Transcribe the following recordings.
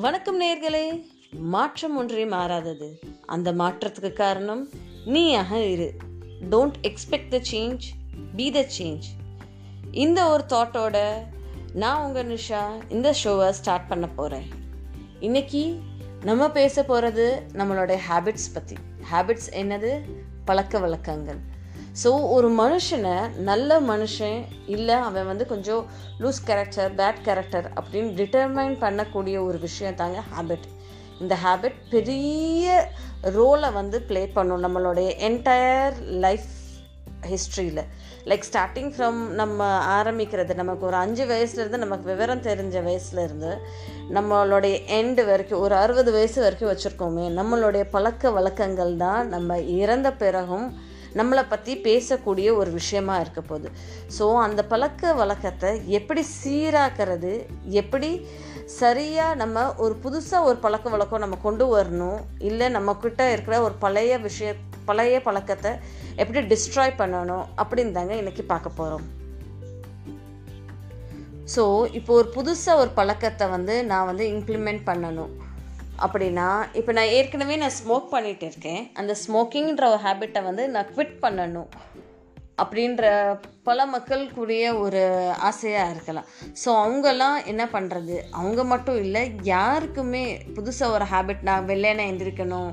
வணக்கம் நேர்களே. மாற்றம் ஒன்றே மாறாதது. அந்த மாற்றத்துக்கு காரணம் நீயாக இரு. Don't expect the change be the change இந்த ஒரு தாட்டோட நான் உங்கள் நிஷா இந்த ஷோவை ஸ்டார்ட் பண்ண போகிறேன் இன்றைக்கி நம்ம பேச போகிறது நம்மளோட ஹேபிட்ஸ் பற்றி ஹேபிட்ஸ் என்னது? பழக்க வழக்கங்கள். ஸோ ஒரு மனுஷனை நல்ல மனுஷன் இல்லை அவன் வந்து கொஞ்சம் லூஸ் கேரக்டர் பேட் கேரக்டர் அப்படின்னு டிட்டர்மைன் பண்ணக்கூடிய ஒரு விஷயம் தாங்க ஹேபிட் இந்த ஹேபிட் பெரிய ரோலை வந்து ப்ளே பண்ணும் நம்மளுடைய என்டையர் லைஃப் ஹிஸ்ட்ரியில் லைக் ஸ்டார்டிங் ஃப்ரம் நம்ம ஆரம்பிக்கிறது நமக்கு ஒரு அஞ்சு வயசுலேருந்து நமக்கு விவரம் தெரிஞ்ச வயசுலேருந்து நம்மளுடைய எண்டு வரைக்கும் ஒரு அறுபது வயசு வரைக்கும் வச்சுருக்கோமே நம்மளுடைய பழக்க வழக்கங்கள் தான் நம்ம இறந்த பிறகும் நம்மளை பற்றி பேசக்கூடிய ஒரு விஷயமா இருக்க போகுது. ஸோ அந்த பழக்க வழக்கத்தை எப்படி சீராக்கிறது எப்படி சரியாக நம்ம ஒரு புதுசாக ஒரு பழக்க வழக்கம் நம்ம கொண்டு வரணும் இல்லை நம்மக்கிட்ட இருக்கிற ஒரு பழைய விஷய பழைய பழக்கத்தை எப்படி டிஸ்ட்ராய் பண்ணணும் அப்படின்னு தாங்க இன்றைக்கி பார்க்க போகிறோம் ஸோ இப்போ ஒரு புதுசாக ஒரு பழக்கத்தை வந்து நான் வந்து இம்ப்ளிமெண்ட் பண்ணணும். அப்படின்னா இப்போ நான் ஏற்கனவே நான் ஸ்மோக் பண்ணிகிட்டு இருக்கேன். அந்த ஸ்மோக்கிங்கிற ஒரு ஹேபிட்டை வந்து நான் குவிட் பண்ணணும். அப்படின்ற பல மக்களுக்குரிய ஒரு ஆசையாக இருக்கலாம். ஸோ அவங்கெல்லாம் என்ன பண்ணுறது அவங்க மட்டும் இல்லை யாருக்குமே புதுசாக ஒரு ஹேபிட் நான் வெள்ளையனை எந்திரிக்கணும்.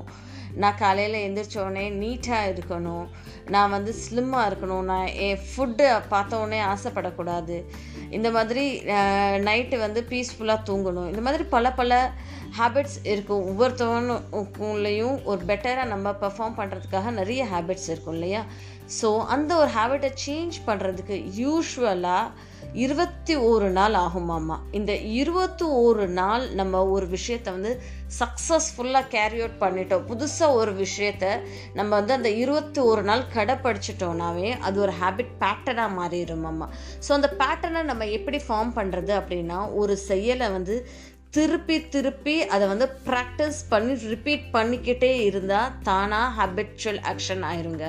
நான் காலையில் எந்திரிச்சோடனே நீட்டாக இருக்கணும். நான் வந்து ஸ்லிம்மாக இருக்கணும். நான் என் ஃபுட்டு பார்த்தோடனே ஆசைப்படக்கூடாது. இந்த மாதிரி நைட்டு வந்து பீஸ்ஃபுல்லாக தூங்கணும். இந்த மாதிரி பல பல ஹேபிட்ஸ் இருக்கும். ஒவ்வொருத்தவனுக்குள்ளேயும் ஒரு பெட்டராக நம்ம பெர்ஃபார்ம் பண்ணுறதுக்காக நிறைய ஹேபிட்ஸ் இருக்கும் இல்லையா? ஸோ அந்த ஒரு ஹேபிட்டை சேஞ்ச் பண்ணுறதுக்கு யூஸ்வலாக இருபத்தி ஒரு நாள் ஆகுமாம்மா இந்த இருபத்தி ஒரு நாள் நம்ம ஒரு விஷயத்தை வந்து சக்ஸஸ்ஃபுல்லாக கேரி அவுட் பண்ணிட்டோம். புதுசாக ஒரு விஷயத்த நம்ம வந்து அந்த இருபத்தி ஒரு நாள் கடைப்பிடிச்சிட்டோம்னாவே அது ஒரு ஹேபிட் பேட்டர்னாக மாறிடும் அம்மா ஸோ அந்த பேட்டர்னை நம்ம எப்படி ஃபார்ம் பண்ணுறது அப்படின்னா ஒரு செயலை வந்து திருப்பி திருப்பி அதை வந்து ப்ராக்டிஸ் பண்ணி ரிப்பீட் பண்ணிக்கிட்டே இருந்தால் தானாக ஹேபிச்சுவல் ஆக்ஷன் ஆயிருங்க.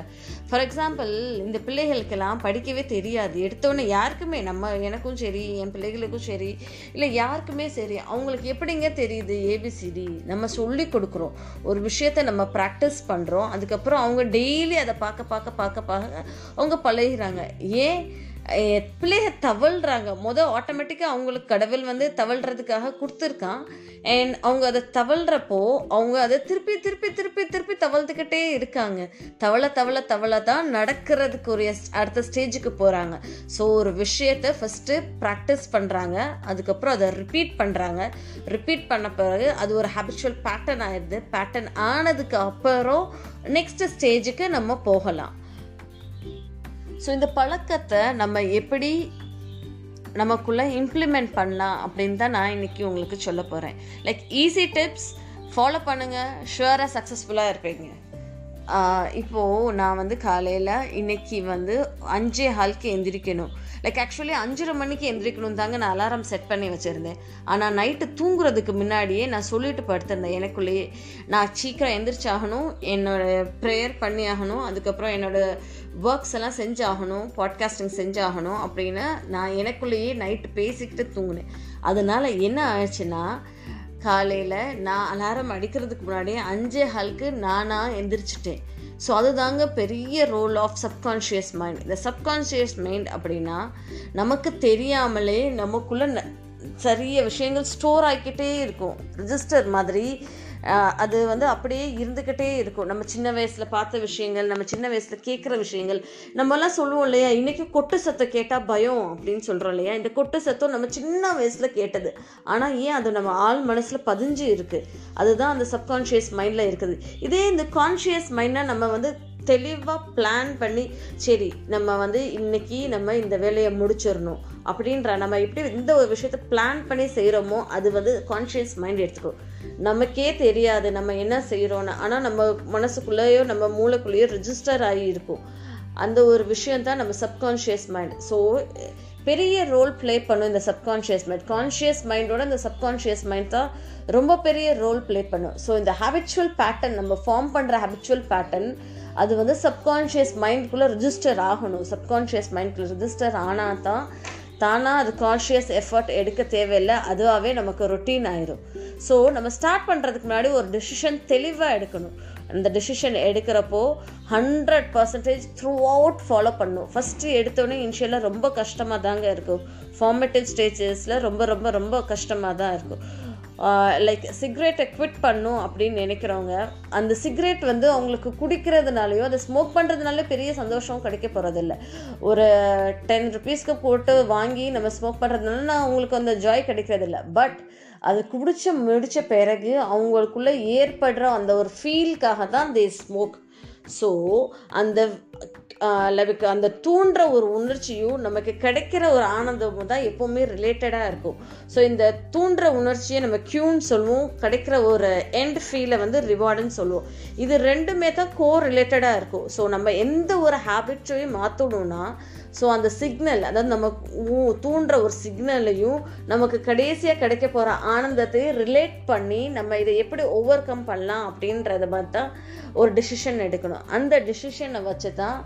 ஃபார் எக்ஸாம்பிள் இந்த பிள்ளைகளுக்கெல்லாம் படிக்கவே தெரியாது. எடுத்தோடனே யாருக்குமே நம்ம எனக்கும் சரி என் பிள்ளைகளுக்கும் சரி இல்லை யாருக்குமே சரி அவங்களுக்கு எப்படிங்க தெரியுது ஏபிசிடி நம்ம சொல்லி கொடுக்குறோம். ஒரு விஷயத்தை நம்ம ப்ராக்டிஸ் பண்ணுறோம் அதுக்கப்புறம் அவங்க டெய்லி அதை பார்க்க பார்க்க பார்க்க பார்க்க அவங்க பழகிறாங்க. ஏன்? பிள்ளைய தவழ்கிறாங்க மொதல் ஆட்டோமேட்டிக்காக அவங்களுக்கு கடவுள் வந்து தவழ்கிறதுக்காக கொடுத்துருக்கான். அண்ட் அவங்க அதை தவழ்கிறப்போ அவங்க அதை திருப்பி திருப்பி திருப்பி திருப்பி தவழ்ந்துக்கிட்டே இருக்காங்க. தவள தவள தவள தான் நடக்கிறதுக்குரிய அடுத்த ஸ்டேஜுக்கு போகிறாங்க ஸோ ஒரு விஷயத்தை ஃபஸ்ட்டு ப்ராக்டிஸ் பண்ணுறாங்க அதுக்கப்புறம் அதை ரிப்பீட் பண்ணுறாங்க ரிப்பீட் பண்ண பிறகு அது ஒரு ஹேபிச்சுவல் பேட்டர்ன் ஆயிடுது. பேட்டர்ன் ஆனதுக்கு அப்புறம் நெக்ஸ்ட் ஸ்டேஜுக்கு நம்ம போகலாம். ஸோ இந்த பழக்கத்தை நம்ம எப்படி நமக்குள்ளே இம்ப்ளிமெண்ட் பண்ணலாம் அப்படின்னு தான் நான் இன்றைக்கி உங்களுக்கு சொல்ல போகிறேன் லைக் ஈஸி டிப்ஸ் ஃபாலோ பண்ணுங்கள் ஷுவராக சக்ஸஸ்ஃபுல்லாக இருப்பீங்க. இப்போது நான் வந்து காலையில் இன்னைக்கு வந்து அஞ்சே ஹாலுக்கு எந்திரிக்கணும். லைக் ஆக்சுவலி அஞ்சரை மணிக்கு எந்திரிக்கணும் தாங்க நான் அலாரம் செட் பண்ணி வச்சுருந்தேன். ஆனால் நைட்டு தூங்குறதுக்கு முன்னாடியே நான் சொல்லிட்டு படுத்திருந்தேன். எனக்குள்ளேயே நான் சீக்கிரம் எந்திரிச்சாகணும் என்னோட ப்ரேயர் பண்ணி ஆகணும் அதுக்கப்புறம் என்னோடய ஒர்க்ஸ் எல்லாம் செஞ்சாகணும் பாட்காஸ்டிங் செஞ்சாகணும் அப்படின்னு நான் எனக்குள்ளேயே நைட்டு பேசிக்கிட்டு தூங்கினேன். அதனால் என்ன ஆயிடுச்சுன்னா காலையில் நான் அலாரம் அடிக்கிறதுக்கு முன்னாடியே அஞ்சே ஹாலுக்கு நானாக எந்திரிச்சிட்டேன். ஸோ அதுதாங்க பெரிய ரோல் ஆஃப் சப்கான்ஷியஸ் மைண்ட் இந்த சப்கான்ஷியஸ் மைண்ட் அப்படின்னா நமக்கு தெரியாமலே நமக்குள்ளே சரிய விஷயங்கள் ஸ்டோர் ஆகிக்கிட்டே இருக்கும். ரிஜிஸ்டர் மாதிரி அது வந்து அப்படியே இருந்துக்கிட்டே இருக்கும். நம்ம சின்ன வயசில் பார்த்த விஷயங்கள் நம்ம சின்ன வயசில் கேட்குற விஷயங்கள். நம்மலாம் சொல்லுவோம் இல்லையா இன்றைக்கி கொட்டு சத்தம் கேட்டால் பயம் அப்படின்னு சொல்கிறோம் இல்லையா இந்த கொட்டு சத்தம் நம்ம சின்ன வயசில் கேட்டது. ஆனால் ஏன் அது நம்ம ஆள் மனசில் பதிஞ்சு இருக்குது அதுதான் அந்த சப்கான்ஷியஸ் மைண்டில் இருக்குது. இதே இந்த கான்ஷியஸ் மைண்டை நம்ம வந்து தெளிவாக பிளான் பண்ணி சரி நம்ம வந்து இன்னைக்கு நம்ம இந்த வேலையை முடிச்சிடணும். அப்படின்ற நம்ம எப்படி இந்த ஒரு விஷயத்த பிளான் பண்ணி செய்கிறோமோ அது வந்து கான்ஷியஸ் மைண்ட் எடுத்துக்கும். நமக்கே தெரியாது நம்ம என்ன செய்கிறோன்னு ஆனால் நம்ம மனசுக்குள்ளேயோ நம்ம மூளைக்குள்ளேயோ ரிஜிஸ்டர் ஆகி இருக்கும். அந்த ஒரு விஷயம் தான் நம்ம சப்கான்ஷியஸ் மைண்ட் ஸோ பெரிய ரோல் ப்ளே பண்ணும் இந்த சப்கான்ஷியஸ் மைண்ட் கான்ஷியஸ் மைண்டோட இந்த சப்கான்ஷியஸ் மைண்ட் தான் ரொம்ப பெரிய ரோல் ப்ளே பண்ணும். ஸோ இந்த ஹேபிச்சுவல் பேட்டர்ன் நம்ம ஃபார்ம் பண்ணுற ஹேபிச்சுவல் பேட்டர்ன் அது வந்து சப்கான்ஷியஸ் மைண்ட்குள்ளே ரிஜிஸ்டர் ஆகணும். சப்கான்ஷியஸ் மைண்ட்குள்ளே ரிஜிஸ்டர் ஆனால் தான் தானாக அது கான்ஷியஸ் எஃபர்ட் எடுக்க தேவையில்லை அதுவாகவே நமக்கு ரொட்டீன் ஆயிரும். ஸோ நம்ம ஸ்டார்ட் பண்ணுறதுக்கு முன்னாடி ஒரு டெசிஷன் தெளிவாக எடுக்கணும். அந்த டெசிஷன் எடுக்கிறப்போ hundred percentage through out follow பண்ணும் ஃபஸ்ட்டு எடுத்தோடனே இனிஷியலாக ரொம்ப கஷ்டமாக தாங்க இருக்கும். ஃபார்மேட்டிவ் ஸ்டேஜஸில் ரொம்ப ரொம்ப ரொம்ப கஷ்டமாக தான் இருக்கும். லைக் சிகரெட்டை குவிட் பண்ணும் அப்படின்னு நினைக்கிறவங்க அந்த சிகரெட் வந்து அவங்களுக்கு குடிக்கிறதுனாலையோ அதை ஸ்மோக் பண்ணுறதுனால பெரிய சந்தோஷம் கிடைக்க போகிறதில்ல ஒரு டென் ருபீஸ்க்கு போட்டு வாங்கி நம்ம ஸ்மோக் பண்ணுறதுனால நான் அவங்களுக்கு அந்த ஜாய் கிடைக்கிறதில்ல. பட் அது குடிச்ச முடித்த பிறகு அவங்களுக்குள்ளே ஏற்படுற அந்த ஒரு ஃபீலுக்காக தான் தே ஸ்மோக் ஸோ அந்த uh, லைக் அந்த தூண்டுற ஒரு உணர்ச்சியும் நமக்கு கிடைக்கிற ஒரு ஆனந்தமும் தான் எப்போவுமே ரிலேட்டடாக இருக்கும். ஸோ இந்த தூண்டுற உணர்ச்சியை நம்ம க்யூன்னு சொல்லுவோம். கிடைக்கிற ஒரு எண்ட் ஃபீலை வந்து ரிவார்டுன்னு சொல்லுவோம். இது ரெண்டுமே தான் கோ ரிலேட்டடாக இருக்கும். ஸோ நம்ம எந்த ஒரு ஹேபிட்ஸையும் மாற்றணும்னா ஸோ அந்த சிக்னல் அதாவது நம்ம ஊ- தூண்டுற ஒரு சிக்னலையும் நமக்கு கடைசியாக கிடைக்க போகிற ஆனந்தத்தையும் ரிலேட் பண்ணி நம்ம இதை எப்படி ஓவர் கம் பண்ணலாம் அப்படின்றத பார்த்தா ஒரு டிசிஷன் எடுக்கணும். அந்த டிசிஷனை வச்சு தான்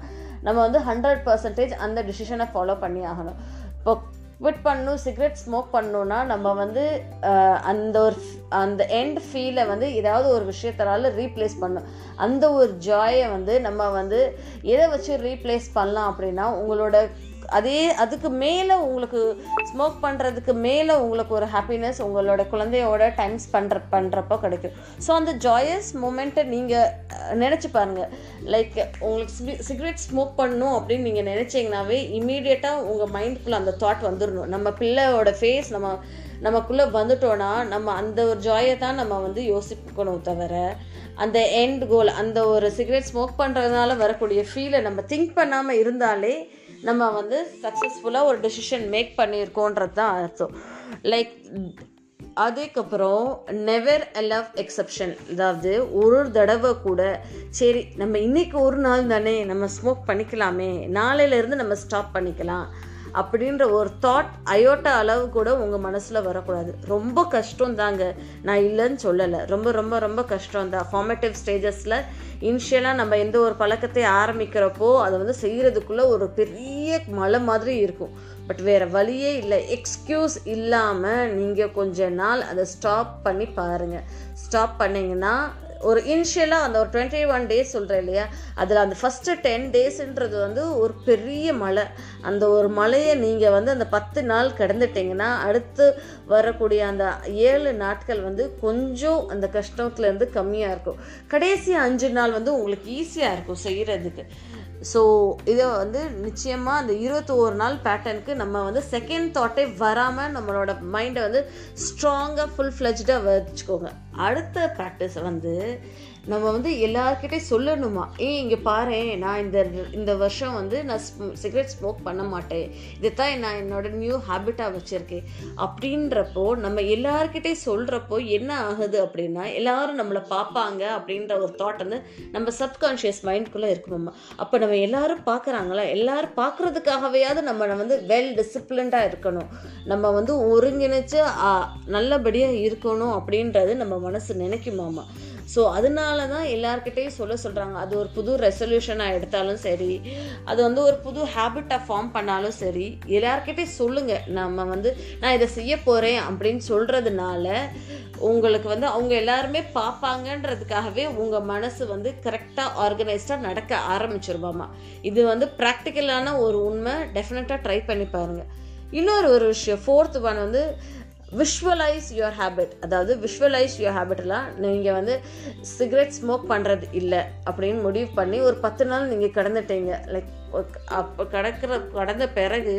நம்ம வந்து ஹண்ட்ரட் பர்சன்டேஜ் அந்த டிசிஷனை ஃபாலோ பண்ணி ஆகணும் இப்போ குவிட் பண்ணணும் சிகரெட் ஸ்மோக் பண்ணணும்னா நம்ம வந்து அந்த ஒரு அந்த எண்ட் ஃபீலை வந்து ஏதாவது ஒரு விஷயத்தினால ரீப்ளேஸ் பண்ணணும். அந்த ஒரு ஜாயை வந்து நம்ம வந்து எதை வச்சு ரீப்ளேஸ் பண்ணலாம் அப்படின்னா உங்களோட அதே அதுக்கு மேலே உங்களுக்கு ஸ்மோக் பண்ணுறதுக்கு மேலே உங்களுக்கு ஒரு ஹாப்பினஸ் உங்களோட குழந்தையோட டைம்ஸ் பண்ணுற பண்ணுறப்போ கிடைக்கும். ஸோ அந்த ஜாயஸ் மூமெண்ட்டை நீங்கள் நினச்சி பாருங்கள் லைக் உங்களுக்கு சிகரெட் ஸ்மோக் பண்ணணும் அப்படின்னு நீங்கள் நினச்சிங்கனாவே இமீடியட்டாக உங்கள் மைண்டுக்குள்ளே அந்த தாட் வந்துடணும் நம்ம பிள்ளையோட ஃபேஸ் நம்ம நமக்குள்ளே வந்துட்டோன்னா நம்ம அந்த ஒரு ஜாயை தான் நம்ம வந்து யோசிக்கணும் தவிர அந்த எண்ட் கோல் அந்த ஒரு சிகரெட் ஸ்மோக் பண்ணுறதுனால வரக்கூடிய ஃபீலை நம்ம திங்க் பண்ணாமல் இருந்தாலே நம்ம வந்து சக்ஸஸ்ஃபுல்லாக ஒரு டெசிஷன் மேக் பண்ணியிருக்கோன்றது தான் அர்த்தம். லைக் அதுக்கப்புறம் நெவர் அலவ் எக்ஸப்ஷன் அதாவது ஒரு தடவை கூட சரி நம்ம இன்னைக்கு ஒரு நாள் தானே நம்ம ஸ்மோக் பண்ணிக்கலாமே நாளையிலேருந்து நம்ம ஸ்டாப் பண்ணிக்கலாம். அப்படின்ற ஒரு தாட் அயோட்டா அளவு கூட உங்கள் மனசில் வரக்கூடாது. ரொம்ப கஷ்டம் தாங்க நான் இல்லைன்னு சொல்லலை. ரொம்ப ரொம்ப ரொம்ப கஷ்டம் தான் ஃபார்மேட்டிவ் ஸ்டேஜஸில் இனிஷியலாக நம்ம எந்த ஒரு பழக்கத்தை ஆரம்பிக்கிறப்போ அதை வந்து செய்கிறதுக்குள்ளே ஒரு பெரிய மலை மாதிரி இருக்கும். பட் வேறு வழியே இல்லை. எக்ஸ்கியூஸ் இல்லாமல் நீங்கள் கொஞ்ச நாள் அதை ஸ்டாப் பண்ணி பாருங்கள் ஸ்டாப் பண்ணிங்கன்னா ஒரு இனிஷியலாக அந்த ஒரு டுவெண்ட்டி ஒன் டேஸ் சொல்கிறேன் இல்லையா? அதில் அந்த ஃபஸ்ட்டு டென் டேஸுன்றது வந்து ஒரு பெரிய மலை அந்த ஒரு மலையை நீங்கள் வந்து அந்த பத்து நாள் கடந்துட்டிங்கன்னா அடுத்து வரக்கூடிய அந்த ஏழு நாட்கள் வந்து கொஞ்சம் அந்த கஷ்டத்துலேருந்து கம்மியாக இருக்கும். கடைசி அஞ்சு நாள் வந்து உங்களுக்கு ஈஸியாக இருக்கும் செய்கிறதுக்கு ஸோ இதை வந்து நிச்சயமாக அந்த இருபத்தோரு நாள் பேட்டர்னுக்கு நம்ம வந்து செகண்ட் தாட்டே வராமல் நம்மளோட மைண்டை வந்து ஸ்ட்ராங்காக ஃபுல் ஃப்ளெஜ்டாக வச்சுக்கோங்க. அடுத்த ப்ராக்டிஸ் வந்து நம்ம வந்து எல்லாருக்கிட்டே சொல்லணுமா? ஏய் இங்கே பாரு நான் இந்த இந்த வருஷம் வந்து நான் சிகரெட் ஸ்மோக் பண்ண மாட்டேன். இதைத்தான் நான் என்னோட நியூ ஹேபிட்டாக வச்சுருக்கேன். அப்படின்றப்போ நம்ம எல்லாருக்கிட்டே சொல்கிறப்போ என்ன ஆகுது அப்படின்னா எல்லாரும் நம்மளை பார்ப்பாங்க அப்படின்ற ஒரு தாட் வந்து நம்ம சப்கான்ஷியஸ் மைண்ட்குள்ளே இருக்கணுமா அப்போ நம்ம எல்லாரும் பார்க்குறாங்களா? எல்லாரும் பார்க்குறதுக்காகவேயாவது நம்ம வந்து வெல் டிசிப்ளின்டாக இருக்கணும். நம்ம வந்து ஒருங்கிணைச்சு நல்லபடியாக இருக்கணும் அப்படின்றது நம்ம மனசு நினைக்குமாமா. ஸோ அதனால தான் எல்லார்கிட்டையும் சொல்ல சொல்கிறாங்க அது ஒரு புது ரெசல்யூஷனாக எடுத்தாலும் சரி அது வந்து ஒரு புது ஹேபிட்டாக ஃபார்ம் பண்ணாலும் சரி எல்லார்கிட்டையும் சொல்லுங்கள் நம்ம வந்து நான் இதை செய்ய போகிறேன் அப்படின்னு சொல்கிறதுனால உங்களுக்கு வந்து அவங்க எல்லாருமே பார்ப்பாங்கன்றதுக்காகவே உங்கள் மனசு வந்து கரெக்டாக ஆர்கனைஸ்டாக நடக்க ஆரம்பிச்சிருவாமா. இது வந்து ப்ராக்டிக்கலான ஒரு உண்மை. டெஃபினட்டாக ட்ரை பண்ணி பாருங்கள் இன்னொரு ஒரு விஷயம் ஃபோர்த் ஒன் வந்து விஷுவலைஸ் யுவர் ஹேபிட் அதாவது விஷுவலைஸ் யுவர் ஹேபிட்லாம் நீங்கள் வந்து சிகரெட் ஸ்மோக் பண்ணுறது இல்லை அப்படின்னு முடிவு பண்ணி ஒரு பத்து நாள் நீங்கள் கடந்துட்டீங்க. லைக் அப்போ கடக்கிற கடந்த பிறகு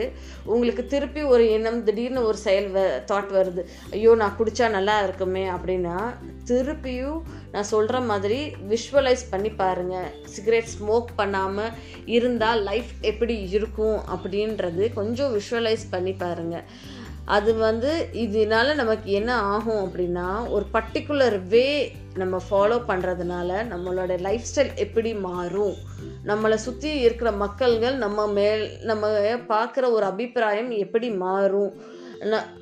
உங்களுக்கு திருப்பி ஒரு எண்ணம் திடீர்னு ஒரு செயல் வ தாட் வருது. ஐயோ நான் குடித்தா நல்லா இருக்குமே அப்படின்னா திருப்பியும் நான் சொல்கிற மாதிரி விஷுவலைஸ் பண்ணி பாருங்கள் சிகரெட் ஸ்மோக் பண்ணாமல் இருந்தால் லைஃப் எப்படி இருக்கும் அப்படின்றது கொஞ்சம் விஷுவலைஸ் பண்ணி பாருங்கள் அது வந்து இதனால நமக்கு என்ன ஆகும் அப்படின்னா ஒரு பர்டிகுலர் வே நம்ம ஃபாலோ பண்ணுறதுனால நம்மளோட லைஃப் ஸ்டைல் எப்படி மாறும்? நம்மளை சுற்றி இருக்கிற மக்கள்கள் நம்ம மேல் நம்ம பார்க்குற ஒரு அபிப்பிராயம் எப்படி மாறும்?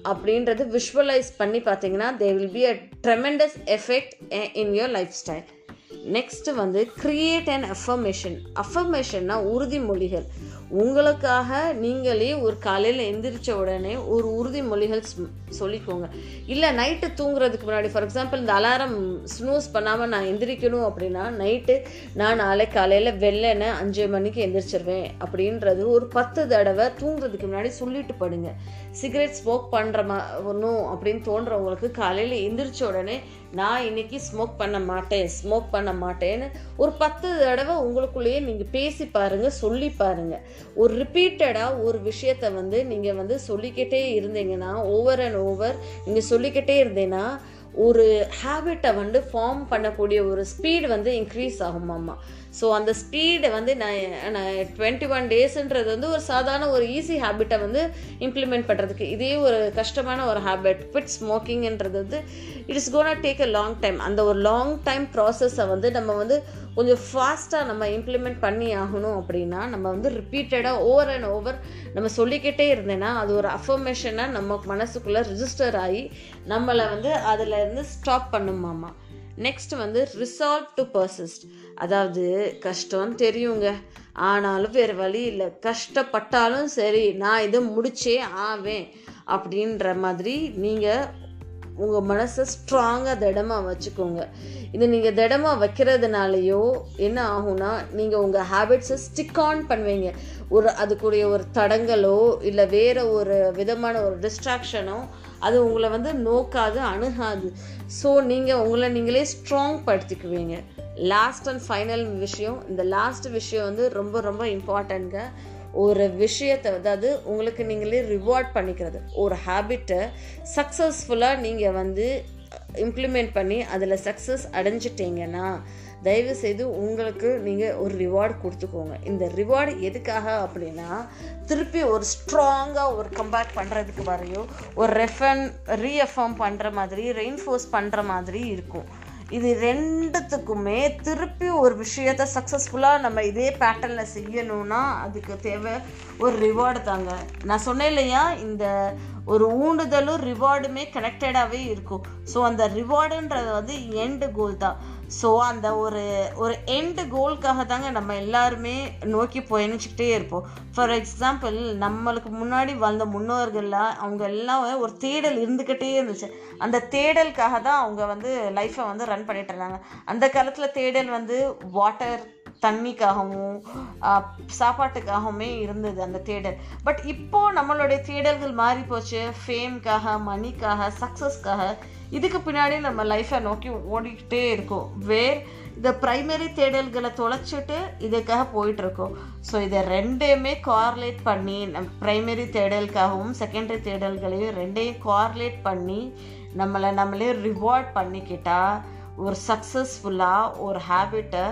அப்படின்றது விஷுவலைஸ் பண்ணி பார்த்தீங்கன்னா they will be a tremendous effect in your lifestyle next வந்து க்ரியேட் அண்ட் அஃபர்மேஷன் அஃபர்மேஷன்னா உறுதிமொழிகள். உங்களுக்காக நீங்களே ஒரு காலையில் எந்திரிச்ச உடனே ஒரு உறுதிமொழிகள் சொல்லிக்கோங்க. இல்லை நைட்டு தூங்குறதுக்கு முன்னாடி ஃபார் எக்ஸாம்பிள் இந்த அலாரம் ஸ்னூஸ் பண்ணாமல் நான் எந்திரிக்கணும் அப்படின்னா நைட்டு நான் நாளை காலையில் வெள்ளனை அஞ்சு மணிக்கு எந்திரிச்சிருவேன் அப்படின்றது ஒரு பத்து தடவை தூங்குறதுக்கு முன்னாடி சொல்லிட்டு படுங்க. சிகரெட் ஸ்மோக் பண்ணுற மா ஒன்றும் அப்படின்னு தோன்றவங்களுக்கு காலையில் எந்திரிச்ச உடனே நான் இன்னைக்கு ஸ்மோக் பண்ண மாட்டேன் ஸ்மோக் பண்ண மாட்டேன்னு ஒரு பத்து தடவை உங்களுக்குள்ளேயே நீங்கள் பேசி பாருங்க சொல்லி பாருங்கள் ஒரு ரிப்பீட்டடாக ஒரு விஷயத்தை வந்து நீங்கள் வந்து சொல்லிக்கிட்டே இருந்தீங்கன்னா ஓவர் அண்ட் ஓவர் நீங்கள் சொல்லிக்கிட்டே இருந்தீங்கன்னா ஒரு ஹேபிட்டை வந்து ஃபார்ம் பண்ணக்கூடிய ஒரு ஸ்பீடு வந்து இன்க்ரீஸ் ஆகும் அம்மா ஸோ அந்த ஸ்பீடை வந்து நான் நான் டுவெண்ட்டி ஒன் டேஸுன்றது வந்து ஒரு சாதாரண ஒரு ஈஸி ஹேபிட்டை வந்து இம்ப்ளிமெண்ட் பண்ணுறதுக்கு இதே ஒரு கஷ்டமான ஒரு ஹேபிட் குவிட் ஸ்மோக்கிங்ன்றது வந்து it's gonna take a long time அந்த ஒரு லாங் டைம் ப்ராசஸை வந்து நம்ம வந்து கொஞ்சம் ஃபாஸ்ட்டாக நம்ம இம்ப்ளிமெண்ட் பண்ணி ஆகணும் அப்படின்னா நம்ம வந்து ரிப்பீட்டடாக ஓவர் அண்ட் ஓவர் நம்ம சொல்லிக்கிட்டே இருந்தேன்னா அது ஒரு அஃபர்மேஷனாக நம்ம மனசுக்குள்ளே ரிஜிஸ்டர் ஆகி நம்மளை வந்து அதில் இருந்து ஸ்டாப் பண்ணுமாமா நெக்ஸ்ட் வந்து ரிசால்வ் டு பர்சிஸ்ட் அதாவது கஷ்டம் தெரியுங்க. ஆனாலும் வேறு வழி இல்லை. கஷ்டப்பட்டாலும் சரி நான் இதை முடிச்சே ஆவேன் அப்படின்ற மாதிரி நீங்கள் உங்கள் மனசை ஸ்ட்ராங்காக திடமாக வச்சுக்கோங்க. இது நீங்கள் திடமாக வைக்கிறதுனாலையோ என்ன ஆகும்னா நீங்கள் உங்கள் ஹேபிட்ஸை ஸ்டிக் ஆன் பண்ணுவீங்க. ஒரு அதுக்குரிய ஒரு தடங்களோ இல்லை வேறு ஒரு விதமான ஒரு டிஸ்ட்ராக்ஷனோ அது உங்களை வந்து நோக்காது அணுகாது. ஸோ நீங்கள் உங்களை நீங்களே ஸ்ட்ராங் படுத்திக்குவீங்க. லாஸ்ட் அண்ட் ஃபைனல் விஷயம் இந்த லாஸ்ட் விஷயம் வந்து ரொம்ப ரொம்ப இம்பார்ட்டண்ட்டுங்க ஒரு விஷயத்தை அதாவது உங்களுக்கு நீங்களே ரிவார்ட் பண்ணிக்கிறது. ஒரு ஹேபிட்டை சக்ஸஸ்ஃபுல்லாக நீங்கள் வந்து இம்ப்ளிமெண்ட் பண்ணி அதில் சக்ஸஸ் அடைஞ்சிட்டிங்கன்னா தயவு செய்து உங்களுக்கு நீங்கள் ஒரு ரிவார்டு கொடுத்துக்கோங்க. இந்த ரிவார்டு எதுக்காக அப்படின்னா திருப்பி ஒரு ஸ்ட்ராங்காக ஒரு கம்பேக் பண்ணுறதுக்கு வரையும் ஒரு ரெஃபன் ரீஎஃபார்ம் பண்ணுற மாதிரி ரெயின்ஃபோர்ஸ் பண்ணுற மாதிரி இருக்கும். இது ரெண்டுத்துக்குமே திருப்பி ஒரு விஷயத்த சக்ஸஸ்ஃபுல்லாக நம்ம இதே பேட்டர்னில் செய்யணும்னா அதுக்கு தேவை ஒரு ரிவார்டு தாங்க. நான் சொன்னேன் இல்லையா இந்த ஒரு ஊண்டுதலும் ரிவார்டுமே கனெக்டடாகவே இருக்கும். ஸோ அந்த ரிவார்டுன்றது வந்து எண்டு கோல் தான். ஸோ அந்த ஒரு ஒரு எண்டு கோலுக்காக தாங்க நம்ம எல்லாருமே நோக்கி பயணிச்சுக்கிட்டே இருப்போம். ஃபார் எக்ஸாம்பிள் நம்மளுக்கு முன்னாடி வந்த முன்னோர்கள்லாம் அவங்க எல்லாம் ஒரு தேடல் இருந்துக்கிட்டே இருந்துச்சு. அந்த தேடலுக்காக தான் அவங்க வந்து லைஃப்பை வந்து ரன் பண்ணிட்டு இருந்தாங்க. அந்த காலத்தில் தேடல் வந்து வாட்டர் தண்ணிக்காகவும் சாப்பாட்டுக்காகவுமே இருந்தது அந்த தேடல். பட் இப்போ நம்மளுடைய தேடல்கள் மாறி போச்சு ஃபேம்க்காக மணிக்காக சக்ஸஸ்க்காக இதுக்கு பின்னாடி நம்ம லைஃப்பை நோக்கி ஓடிக்கிட்டே இருக்கோம். வேர் இந்த ப்ரைமரி தேடல்களை தொலைச்சிட்டு இதுக்காக போயிட்டுருக்கோம். ஸோ இதை ரெண்டையுமே கோஆர்லேட் பண்ணி நம் ப்ரைமரி தேடலுக்காகவும் செகண்டரி தேடல்களையும் ரெண்டையும் கோஆர்லேட் பண்ணி நம்மளை நம்மளே ரிவார்ட் பண்ணிக்கிட்டால் ஒரு சக்ஸஸ்ஃபுல்லாக ஒரு ஹேபிட்டை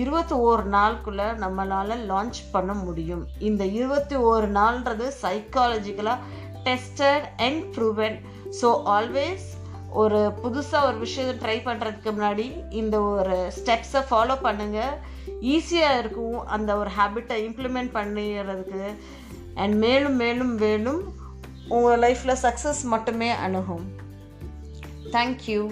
இருபத்தி ஓரு நாளுக்குள்ளே நம்மளால் லான்ச் பண்ண முடியும். இந்த இருபத்தி ஓரு நாள்ன்றது சைக்காலஜிக்கலாக tested and proven so always ஒரு புதுசாக ஒரு விஷயத்தை ட்ரை பண்ணுறதுக்கு முன்னாடி இந்த ஒரு ஸ்டெப்ஸை ஃபாலோ பண்ணுங்கள் ஈஸியாக இருக்கும் அந்த ஒரு ஹேபிட்டை இம்ப்ளிமெண்ட் பண்ணிடுறதுக்கு அண்ட் மேலும் மேலும் மேலும் உங்கள் லைஃப்பில் சக்ஸஸ் மட்டுமே அணுகும். தேங்க்யூ